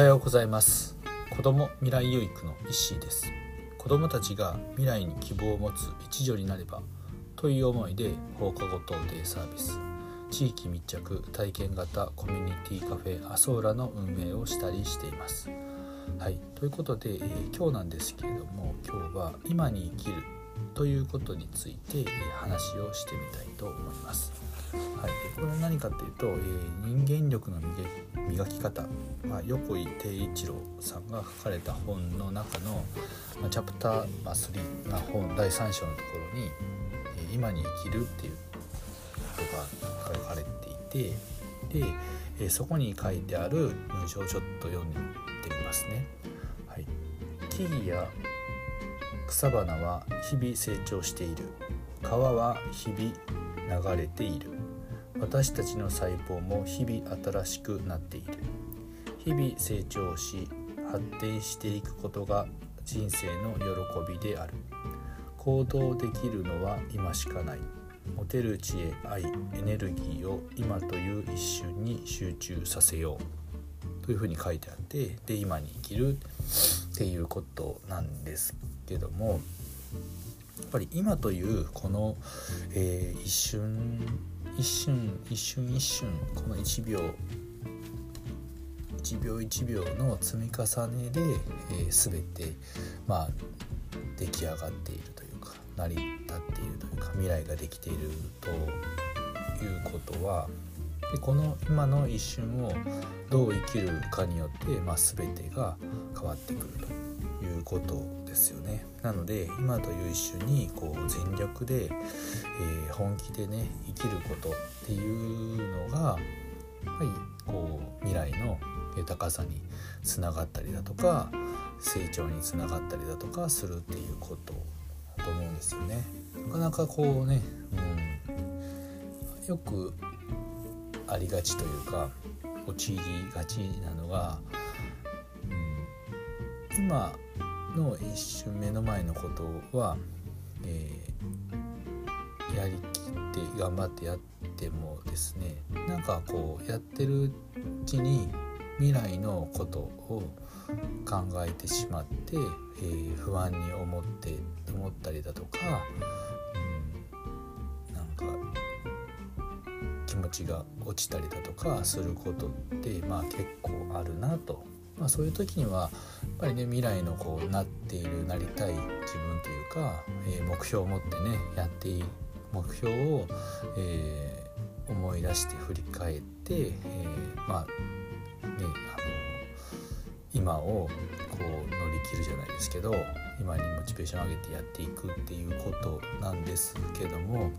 はようございます。子供未来養育の石井です。子供たちが未来に希望を持つ一助になればという思いで放課後等デイサービス。地域密着体験型コミュニティカフェアソーラの運営をしたりしています。はい。ということで、えー、今日なんですけれども今日は今に生きるということについて、話をしてみたいと思います。はい、これは何かっていうと、えー、人間力の磨き方、まあ、横井定一郎さんが書かれた本の中の、まあ、チャプター、まあ、3が本第3章のところに「えー、今に生きる」っていうことが書かれていてで、えー、そこに書いてある文章をちょっと読んでみますね。はい、木々や草花は日々成長している。川は日々流れている。私たちの細胞も日々新しくなっている。日々成長し発展していくことが人生の喜びである。行動できるのは今しかない。持てる知恵愛エネルギーを今という一瞬に集中させよう。というふうに書いてあってで今に生きるっていうことなんですけどもやっぱり今というこの、えー、一瞬一瞬一瞬一瞬この1秒1秒1秒の積み重ねで、えー、全てまあ出来上がっているというか成り立っているというか未来ができているということはでこの今の一瞬をどう生きるかによって、まあ、全てが変わってくると。いうことですよね。なので今という一瞬にこう全力で、えー、本気でね生きることっていうのがやっぱりこう未来の豊かさにつながったりだとか成長につながったりだとかするっていうことだと思うんですよね。なかなかこうね、うん、よくありがちというか陥りがちなのが、今の一瞬目の前のことは、えー、やりきって頑張ってやってもですねなんかこうやってるうちに未来のことを考えてしまって、えー、不安に思って思ったりだとか、うん、なんか気持ちが落ちたりだとかすることってまあ結構あるなとまあ、そういう時にはやっぱりね未来のこうなっているなりたい自分というか、えー、目標を持ってねやっていい目標を、えー、思い出して振り返って、えー、まあねあの今をこう乗り切るじゃないですけど今にモチベーション上げてやっていくっていうことなんですけども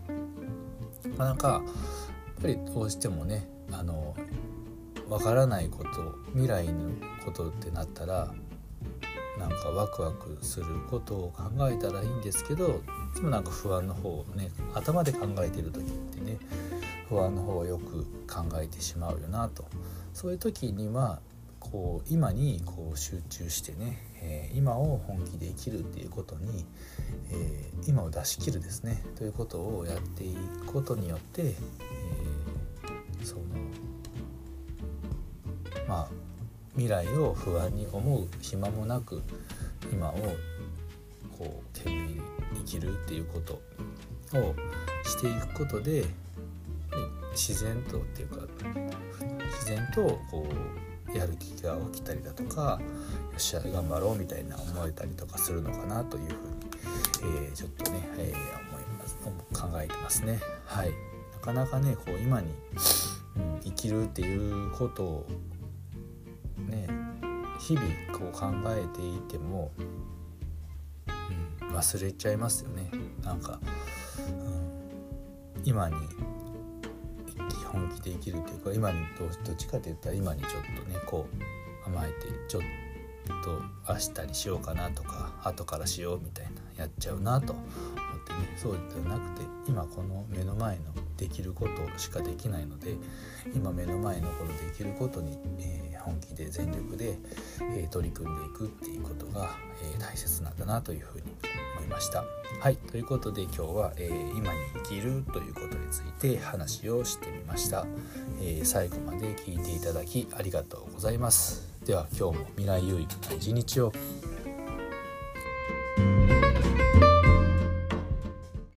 なかなかやっぱりどうしてもねあのわからないこと未来のことってなったらなんかワクワクすることを考えたらいいんですけどいつもなんか不安の方をね頭で考えてる時ってね不安の方をよく考えてしまうよなと。そういう時にはこう今にこう集中してね、えー、今を本気で生きるっていうことに、えー、今を出し切るですねということをやっていくことによって、まあ、未来を不安に思う暇もなく今をこう懸命に生きるっていうことをしていくことで自然とっていうか自然とこうやる気が起きたりだとかよっしゃ頑張ろうみたいな思えたりとかするのかなというふうに、えー、ちょっとね、えー、思います考えてますね。はい、なかなかねこう今に、うん、生きるっていうことを日々こう考えていても、うん、忘れちゃいますよね。なんか、うん、今に本気で生きるっていうか今にどっちかって言ったら今にちょっとねこう甘えてちょっと明日にしようかなとか後からしようみたいなやっちゃうなとってそうではなくて今この目の前のできることしかできないので今目の前のこのできることに、えー、本気で全力で、えー、取り組んでいくっていうことが、えー、大切なんだなというふうに思いました。はいということで今日は、え今に生きるということについて話をしてみました、え最後まで聞いていただきありがとうございます。では今日も未来有益な一日を